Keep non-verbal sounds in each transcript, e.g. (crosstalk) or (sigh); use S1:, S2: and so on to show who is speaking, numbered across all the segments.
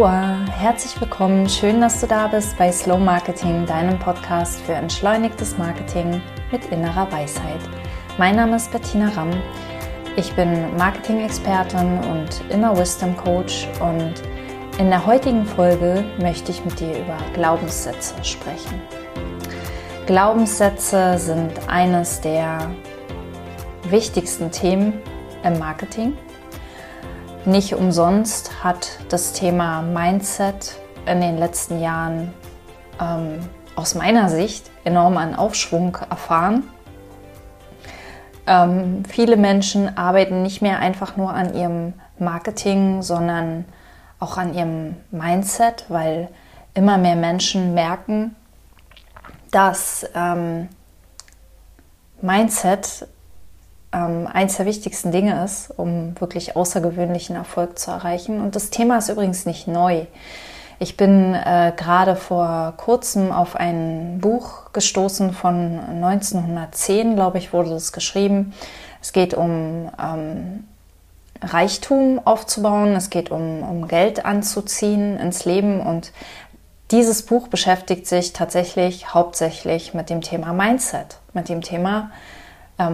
S1: Aloha, herzlich willkommen. Schön, dass du da bist bei Slow Marketing, deinem Podcast für entschleunigtes Marketing mit innerer Weisheit. Mein Name ist Bettina Ramm. Ich bin Marketing-Expertin und Inner Wisdom Coach und in der heutigen Folge möchte ich mit dir über Glaubenssätze sprechen. Glaubenssätze sind eines der wichtigsten Themen im Marketing nicht umsonst hat das Thema Mindset in den letzten Jahren ähm, aus meiner Sicht enorm an Aufschwung erfahren. Ähm, viele Menschen arbeiten nicht mehr einfach nur an ihrem Marketing, sondern auch an ihrem Mindset, weil immer mehr Menschen merken, dass ähm, Mindset ähm, eins der wichtigsten Dinge ist, um wirklich außergewöhnlichen Erfolg zu erreichen. Und das Thema ist übrigens nicht neu. Ich bin äh, gerade vor kurzem auf ein Buch gestoßen von 1910, glaube ich, wurde das geschrieben. Es geht um ähm, Reichtum aufzubauen, es geht um, um Geld anzuziehen ins Leben und dieses Buch beschäftigt sich tatsächlich hauptsächlich mit dem Thema Mindset, mit dem Thema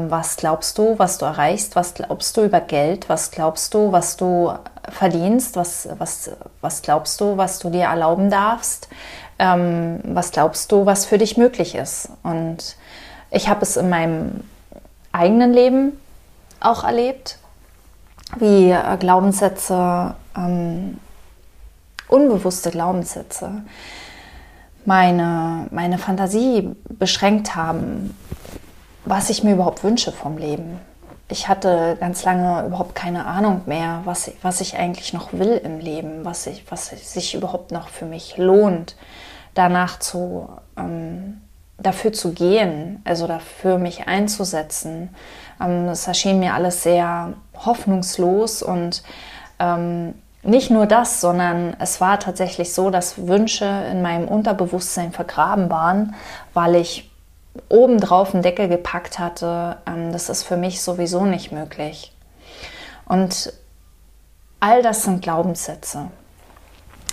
S1: was glaubst du, was du erreichst? Was glaubst du über Geld? Was glaubst du, was du verdienst? Was, was, was glaubst du, was du dir erlauben darfst? Ähm, was glaubst du, was für dich möglich ist? Und ich habe es in meinem eigenen Leben auch erlebt, wie äh, Glaubenssätze, ähm, unbewusste Glaubenssätze, meine, meine Fantasie beschränkt haben, was ich mir überhaupt wünsche vom Leben. Ich hatte ganz lange überhaupt keine Ahnung mehr, was, was ich eigentlich noch will im Leben, was, ich, was sich überhaupt noch für mich lohnt, danach zu, ähm, dafür zu gehen, also dafür mich einzusetzen. Ähm, erschien mir alles sehr hoffnungslos und ähm, nicht nur das, sondern es war tatsächlich so, dass Wünsche in meinem Unterbewusstsein vergraben waren, weil ich obendrauf einen Deckel gepackt hatte, ähm, das ist für mich sowieso nicht möglich. Und all das sind Glaubenssätze.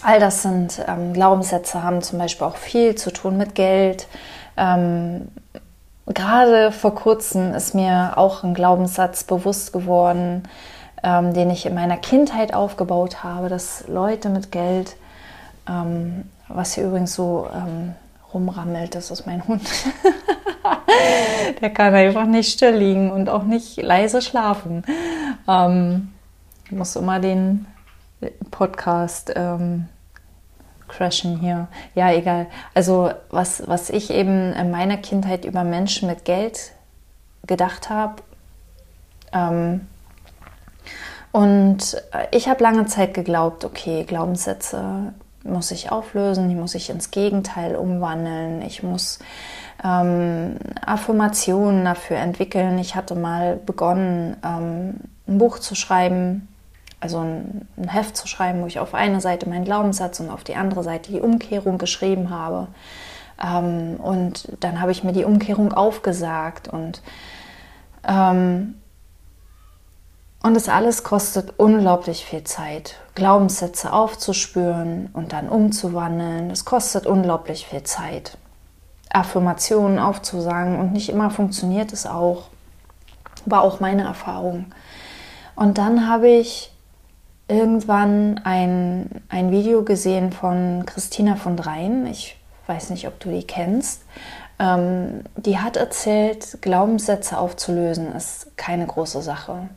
S1: All das sind ähm, Glaubenssätze, haben zum Beispiel auch viel zu tun mit Geld. Ähm, gerade vor kurzem ist mir auch ein Glaubenssatz bewusst geworden, ähm, den ich in meiner Kindheit aufgebaut habe, dass Leute mit Geld, ähm, was hier übrigens so ähm, rumrammelt, das ist mein Hund. (laughs) Der kann einfach nicht still liegen und auch nicht leise schlafen. Ähm, ich muss immer den Podcast ähm, crashen hier. Ja, egal. Also was, was ich eben in meiner Kindheit über Menschen mit Geld gedacht habe. Ähm, und ich habe lange Zeit geglaubt, okay, Glaubenssätze muss ich auflösen, die muss ich ins Gegenteil umwandeln, ich muss ähm, Affirmationen dafür entwickeln. Ich hatte mal begonnen, ähm, ein Buch zu schreiben, also ein, ein, Heft zu schreiben, wo ich auf eine Seite meinen Glaubenssatz und auf die andere Seite die Umkehrung geschrieben habe. Ähm, und dann habe ich mir die Umkehrung aufgesagt und ähm, und das alles kostet unglaublich viel Zeit. Glaubenssätze aufzuspüren und dann umzuwandeln, das kostet unglaublich viel Zeit. Affirmationen aufzusagen und nicht immer funktioniert es auch. War auch meine Erfahrung. Und dann habe ich irgendwann ein, ein Video gesehen von Christina von Dreien. Ich weiß nicht, ob du die kennst. Ähm, die hat erzählt, Glaubenssätze aufzulösen ist keine große Sache.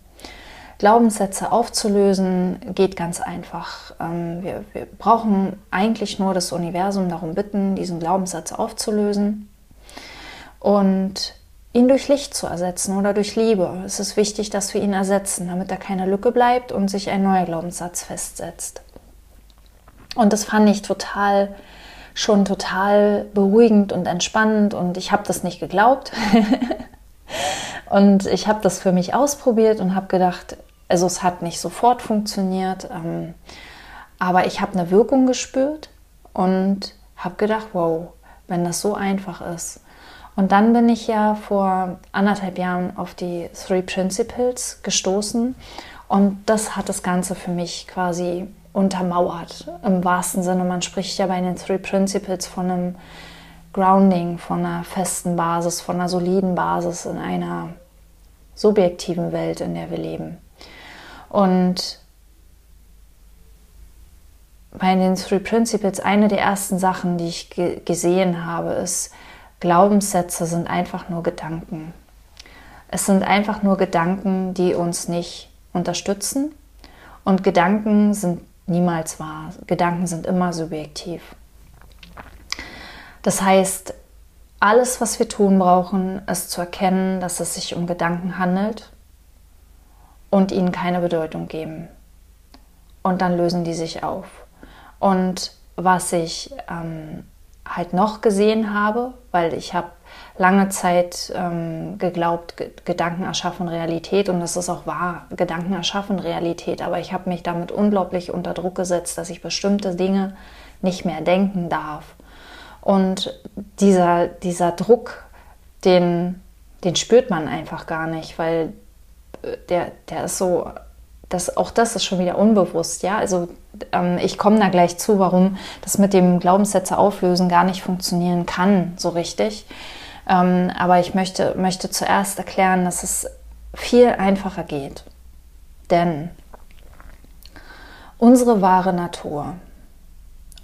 S1: Glaubenssätze aufzulösen geht ganz einfach. Ähm, wir, wir, brauchen eigentlich nur das Universum darum bitten, diesen Glaubenssatz aufzulösen und ihn durch Licht zu ersetzen oder durch Liebe. Es ist wichtig, dass wir ihn ersetzen, damit da keine Lücke bleibt und sich ein neuer Glaubenssatz festsetzt. Und das fand ich total schon total beruhigend und entspannend und ich habe das nicht geglaubt. (laughs) und ich habe das für mich ausprobiert und habe gedacht, also es hat nicht sofort funktioniert, ähm, aber ich habe eine Wirkung gespürt und habe gedacht, wow, wenn das so einfach ist. Und dann bin ich ja vor anderthalb Jahren auf die Three Principles gestoßen und das hat das Ganze für mich quasi untermauert im wahrsten Sinne. Man spricht ja bei den Three Principles von einem Grounding, von einer festen Basis, von einer soliden Basis in einer subjektiven Welt, in der wir leben. Und bei den Three Principles, eine der ersten Sachen, die ich ge gesehen habe, ist, Glaubenssätze sind einfach nur Gedanken. Es sind einfach nur Gedanken, die uns nicht unterstützen. Und Gedanken sind niemals wahr. Gedanken sind immer subjektiv. Das heißt, alles, was wir tun brauchen, ist zu erkennen, dass es sich um Gedanken handelt und ihnen keine Bedeutung geben. Und dann lösen die sich auf. Und was ich ähm, halt noch gesehen habe, weil ich habe lange Zeit ähm, geglaubt, Gedanken erschaffen Realität und das ist auch wahr, Gedanken erschaffen Realität, aber ich habe mich damit unglaublich unter Druck gesetzt, dass ich bestimmte Dinge nicht mehr denken darf. Und dieser, dieser Druck, den, den spürt man einfach gar nicht, weil der, der ist so, das, auch das ist schon wieder unbewusst, ja. Also ähm, ich komme da gleich zu, warum das mit dem Glaubenssätze auflösen gar nicht funktionieren kann, so richtig. Ähm, aber ich möchte, möchte zuerst erklären, dass es viel einfacher geht. Denn unsere wahre Natur,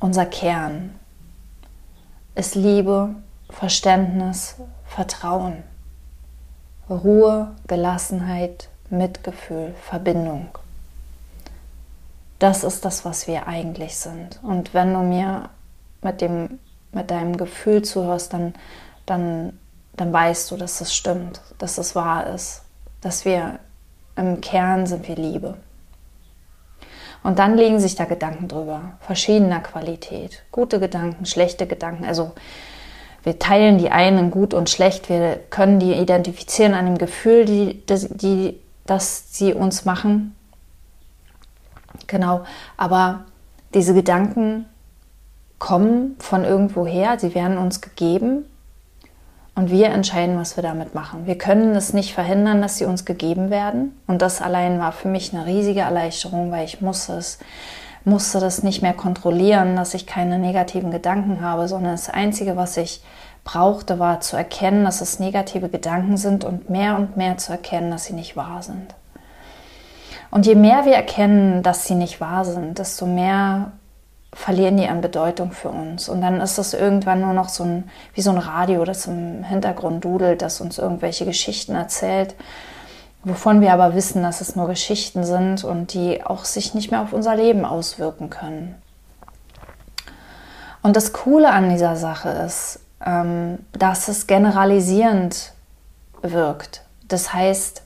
S1: unser Kern, ist Liebe, Verständnis, Vertrauen, Ruhe, Gelassenheit, Mitgefühl, Verbindung. Das ist das, was wir eigentlich sind. Und wenn du mir mit, dem, mit deinem Gefühl zuhörst, dann, dann, dann weißt du, dass es stimmt, dass es wahr ist, dass wir im Kern sind wir Liebe. Und dann legen sich da Gedanken drüber, verschiedener Qualität. Gute Gedanken, schlechte Gedanken. Also wir teilen die einen gut und schlecht. Wir können die identifizieren an dem Gefühl, die, das, die, das sie uns machen. Genau. Aber diese Gedanken kommen von irgendwoher. Sie werden uns gegeben und wir entscheiden, was wir damit machen. Wir können es nicht verhindern, dass sie uns gegeben werden. Und das allein war für mich eine riesige Erleichterung, weil ich musste es, musste das nicht mehr kontrollieren, dass ich keine negativen Gedanken habe, sondern das Einzige, was ich brauchte, war zu erkennen, dass es negative Gedanken sind und mehr und mehr zu erkennen, dass sie nicht wahr sind. Und je mehr wir erkennen, dass sie nicht wahr sind, desto mehr verlieren die an Bedeutung für uns. Und dann ist das irgendwann nur noch so ein, wie so ein Radio, das im Hintergrund dudelt, das uns irgendwelche Geschichten erzählt, wovon wir aber wissen, dass es nur Geschichten sind und die auch sich nicht mehr auf unser Leben auswirken können. Und das Coole an dieser Sache ist, dass es generalisierend wirkt. Das heißt,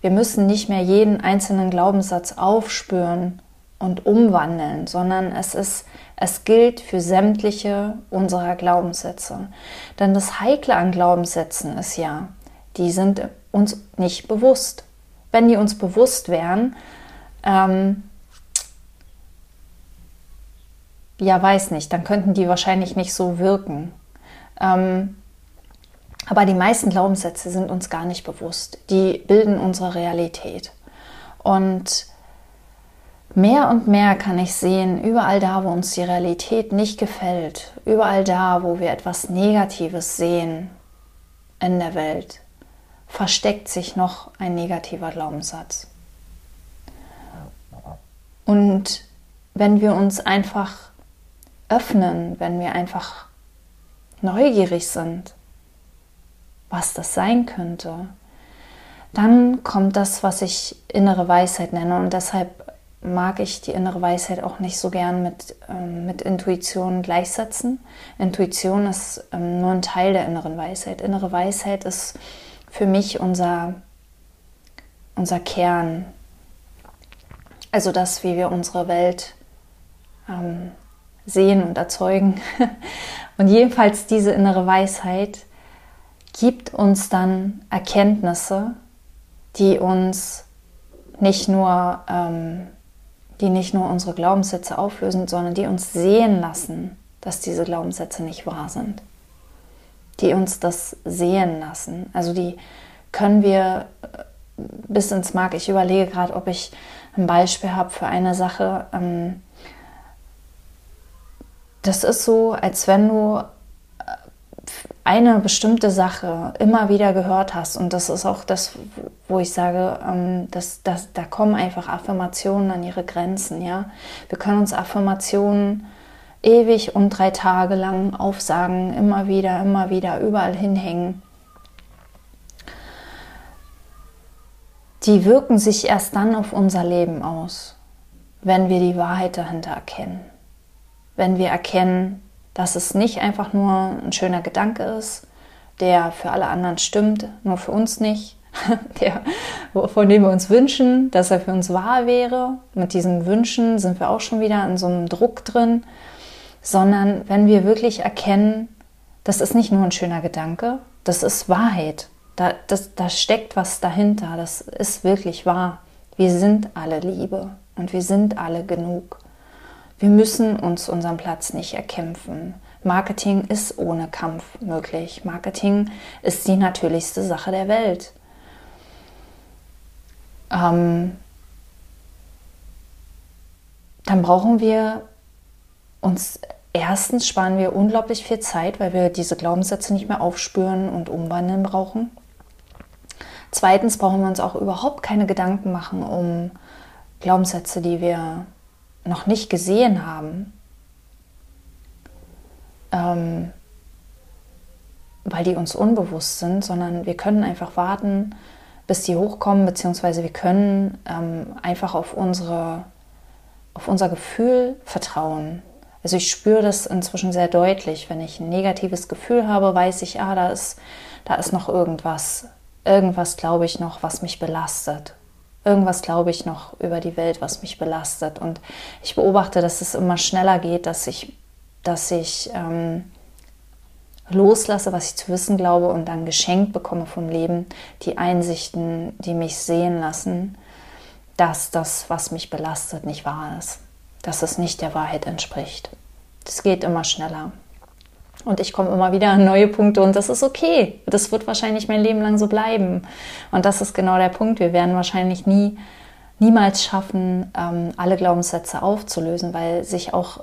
S1: wir müssen nicht mehr jeden einzelnen Glaubenssatz aufspüren und umwandeln, sondern es ist, es gilt für sämtliche unserer Glaubenssätze. Denn das Heikle an Glaubenssätzen ist ja, die sind uns nicht bewusst. Wenn die uns bewusst wären, ähm, ja, weiß nicht, dann könnten die wahrscheinlich nicht so wirken. Ähm, aber die meisten Glaubenssätze sind uns gar nicht bewusst. Die bilden unsere Realität. Und Mehr und mehr kann ich sehen, überall da, wo uns die Realität nicht gefällt, überall da, wo wir etwas Negatives sehen in der Welt, versteckt sich noch ein negativer Glaubenssatz. Und wenn wir uns einfach öffnen, wenn wir einfach neugierig sind, was das sein könnte, dann kommt das, was ich innere Weisheit nenne. Und deshalb mag ich die innere Weisheit auch nicht so gern mit, ähm, mit Intuition gleichsetzen. Intuition ist ähm, nur ein Teil der inneren Weisheit. Innere Weisheit ist für mich unser, unser Kern. Also das, wie wir unsere Welt ähm, sehen und erzeugen. (laughs) und jedenfalls diese innere Weisheit gibt uns dann Erkenntnisse, die uns nicht nur ähm, die nicht nur unsere Glaubenssätze auflösen, sondern die uns sehen lassen, dass diese Glaubenssätze nicht wahr sind. Die uns das sehen lassen. Also die können wir äh, bis ins Mark. Ich überlege gerade, ob ich ein Beispiel habe für eine Sache, ähm, das ist so, als wenn du äh, eine bestimmte Sache immer wieder gehört hast. Und das ist auch das, wo ich sage, ähm, dass, dass, da kommen einfach Affirmationen an ihre Grenzen. Ja? Wir können uns Affirmationen ewig und drei Tage lang aufsagen, immer wieder, immer wieder, überall hinhängen. Die wirken sich erst dann auf unser Leben aus, wenn wir die Wahrheit dahinter erkennen. Wenn wir erkennen, dass es nicht einfach nur ein schöner Gedanke ist, der für alle anderen stimmt, nur für uns nicht, (laughs) der, von dem wir uns wünschen, dass er für uns wahr wäre. Mit diesen Wünschen sind wir auch schon wieder in so einem Druck drin, sondern wenn wir wirklich erkennen, das ist nicht nur ein schöner Gedanke, das ist Wahrheit. Da, das, da steckt was dahinter, das ist wirklich wahr. Wir sind alle Liebe und wir sind alle genug. Wir müssen uns unseren Platz nicht erkämpfen. Marketing ist ohne Kampf möglich. Marketing ist die natürlichste Sache der Welt. Ähm, dann brauchen wir uns erstens sparen wir unglaublich viel Zeit, weil wir diese Glaubenssätze nicht mehr aufspüren und umwandeln brauchen. Zweitens brauchen wir uns auch überhaupt keine Gedanken machen um Glaubenssätze, die wir noch nicht gesehen haben, ähm, weil die uns unbewusst sind, sondern wir können einfach warten, bis die hochkommen, beziehungsweise wir können ähm, einfach auf, unsere, auf unser Gefühl vertrauen. Also ich spüre das inzwischen sehr deutlich. Wenn ich ein negatives Gefühl habe, weiß ich, ah, da ist, da ist noch irgendwas. Irgendwas glaube ich noch, was mich belastet. Irgendwas glaube ich noch über die Welt, was mich belastet. Und ich beobachte, dass es immer schneller geht, dass ich, dass ich ähm, loslasse, was ich zu wissen glaube und dann geschenkt bekomme vom Leben, die Einsichten, die mich sehen lassen, dass das, was mich belastet, nicht wahr ist dass es nicht der Wahrheit entspricht. Das geht immer schneller. Und ich komme immer wieder an neue Punkte und das ist okay. Das wird wahrscheinlich mein Leben lang so bleiben. Und das ist genau der Punkt. Wir werden wahrscheinlich nie, niemals schaffen, ähm, alle Glaubenssätze aufzulösen, weil sich auch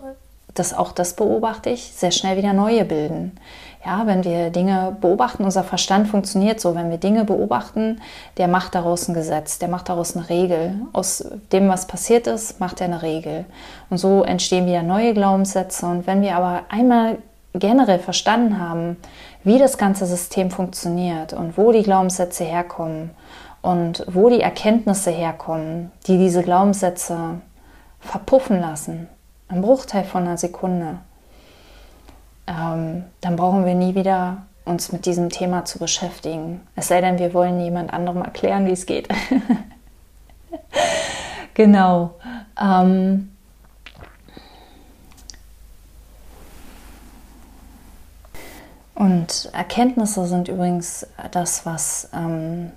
S1: das, auch das beobachte ich, sehr schnell wieder neue bilden. Ja, wenn wir Dinge beobachten, unser Verstand funktioniert so, wenn wir Dinge beobachten, der macht daraus ein Gesetz, der macht daraus eine Regel. Aus dem, was passiert ist, macht er eine Regel. Und so entstehen wieder neue Glaubenssätze. Und wenn wir aber einmal generell verstanden haben, wie das ganze System funktioniert und wo die Glaubenssätze herkommen und wo die Erkenntnisse herkommen, die diese Glaubenssätze verpuffen lassen, ein Bruchteil von einer Sekunde, ähm, dann brauchen wir nie wieder uns mit diesem Thema zu beschäftigen. Es sei denn, wir wollen jemand anderem erklären, wie es geht. (laughs) genau. Ähm, und Erkenntnisse sind übrigens das, was ähm,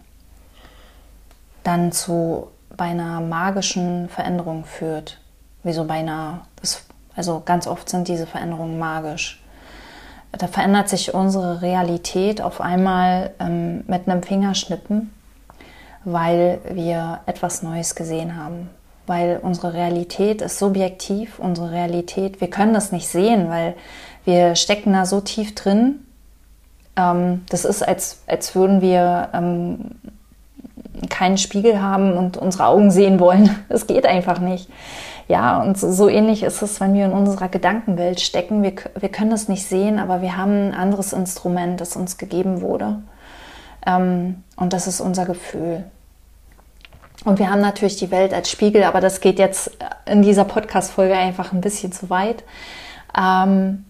S1: dann zu bei einer magischen Veränderung führt. Wieso bei einer, das, also ganz oft sind diese Veränderungen magisch da verändert sich unsere Realität auf einmal ähm, mit einem Fingerschnippen, weil wir etwas Neues gesehen haben. Weil unsere Realität ist subjektiv, unsere Realität, wir können das nicht sehen, weil wir stecken da so tief drin. Ähm, das ist, als, als würden wir ähm, keinen Spiegel haben und unsere Augen sehen wollen. (laughs) Es geht einfach nicht. Ja, und so ähnlich ist es, wenn wir in unserer Gedankenwelt stecken. Wir, wir können es nicht sehen, aber wir haben ein anderes Instrument, das uns gegeben wurde. Ähm, und das ist unser Gefühl. Und wir haben natürlich die Welt als Spiegel, aber das geht jetzt in dieser Podcast-Folge einfach ein bisschen zu weit. Ähm,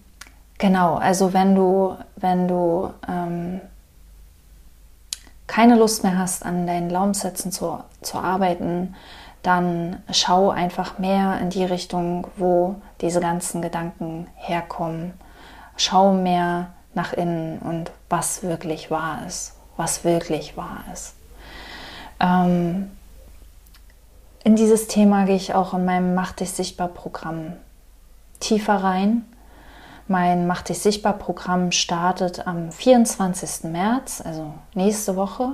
S1: genau, also wenn du, wenn du ähm, keine Lust mehr hast, an deinen Glaubenssätzen zu, zu arbeiten, dann schau einfach mehr in die Richtung, wo diese ganzen Gedanken herkommen. Schau mehr nach innen und was wirklich wahr ist, was wirklich wahr ist. Ähm, in dieses Thema gehe ich auch in meinem Mach dich sichtbar Programm tiefer rein. Mein Mach dich sichtbar Programm startet am 24. März, also nächste Woche.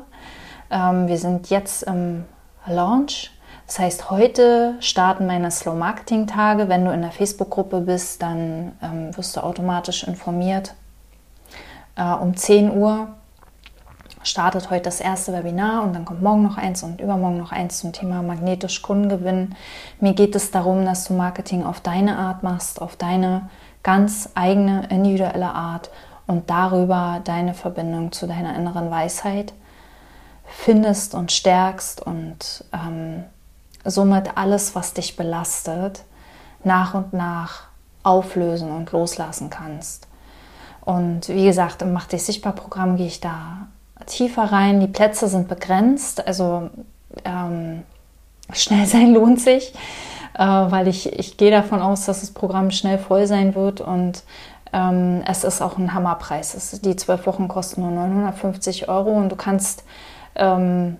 S1: Ähm, wir sind jetzt im Launch Das heißt, heute starten meine Slow Marketing Tage. Wenn du in der Facebook-Gruppe bist, dann ähm, wirst du automatisch informiert. Äh, um 10 Uhr startet heute das erste Webinar und dann kommt morgen noch eins und übermorgen noch eins zum Thema magnetisch Kundengewinn. Mir geht es darum, dass du Marketing auf deine Art machst, auf deine ganz eigene individuelle Art und darüber deine Verbindung zu deiner inneren Weisheit findest und stärkst und ähm, somit alles, was dich belastet, nach und nach auflösen und loslassen kannst. Und wie gesagt, im Mach dich sichtbar Programm gehe ich da tiefer rein. Die Plätze sind begrenzt, also ähm, schnell (laughs) sein lohnt sich, äh, weil ich, ich gehe davon aus, dass das Programm schnell voll sein wird und ähm, es ist auch ein Hammerpreis. die zwölf Wochen kosten nur 950 Euro und du kannst ähm,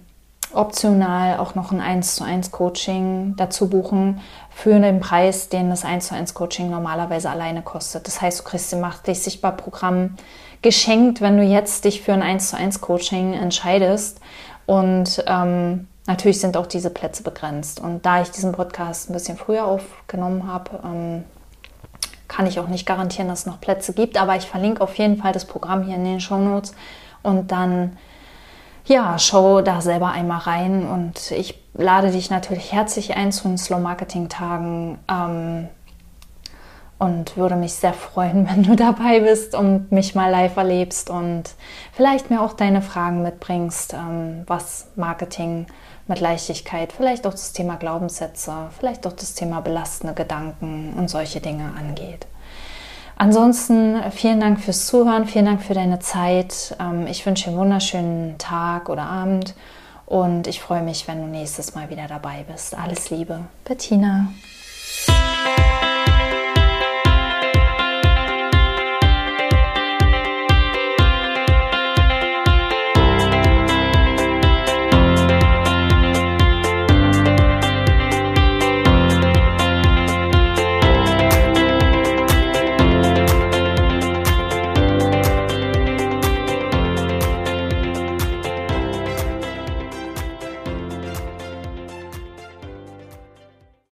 S1: optional auch noch ein 1 zu 1 Coaching dazu buchen für den Preis, den das 1 zu 1 Coaching normalerweise alleine kostet. Das heißt, du kriegst im Macht dich sichtbar Programm geschenkt, wenn du jetzt dich für ein 1 zu 1 Coaching entscheidest. Und ähm, natürlich sind auch diese Plätze begrenzt. Und da ich diesen Podcast ein bisschen früher aufgenommen habe, ähm, kann ich auch nicht garantieren, dass es noch Plätze gibt. Aber ich verlinke auf jeden Fall das Programm hier in den Show Notes und dann ja, schau da selber einmal rein und ich lade dich natürlich herzlich ein zu den Slow Marketing Tagen ähm, und würde mich sehr freuen, (laughs) wenn du dabei bist und mich mal live erlebst und vielleicht mir auch deine Fragen mitbringst, ähm, was Marketing mit Leichtigkeit, vielleicht auch das Thema Glaubenssätze, vielleicht auch das Thema belastende Gedanken und solche Dinge angeht. Ansonsten äh, vielen Dank fürs Zuhören, vielen Dank für deine Zeit. Ähm, ich wünsche dir einen wunderschönen Tag oder Abend und ich freue mich, wenn du nächstes Mal wieder dabei bist. Alles Liebe, Bettina.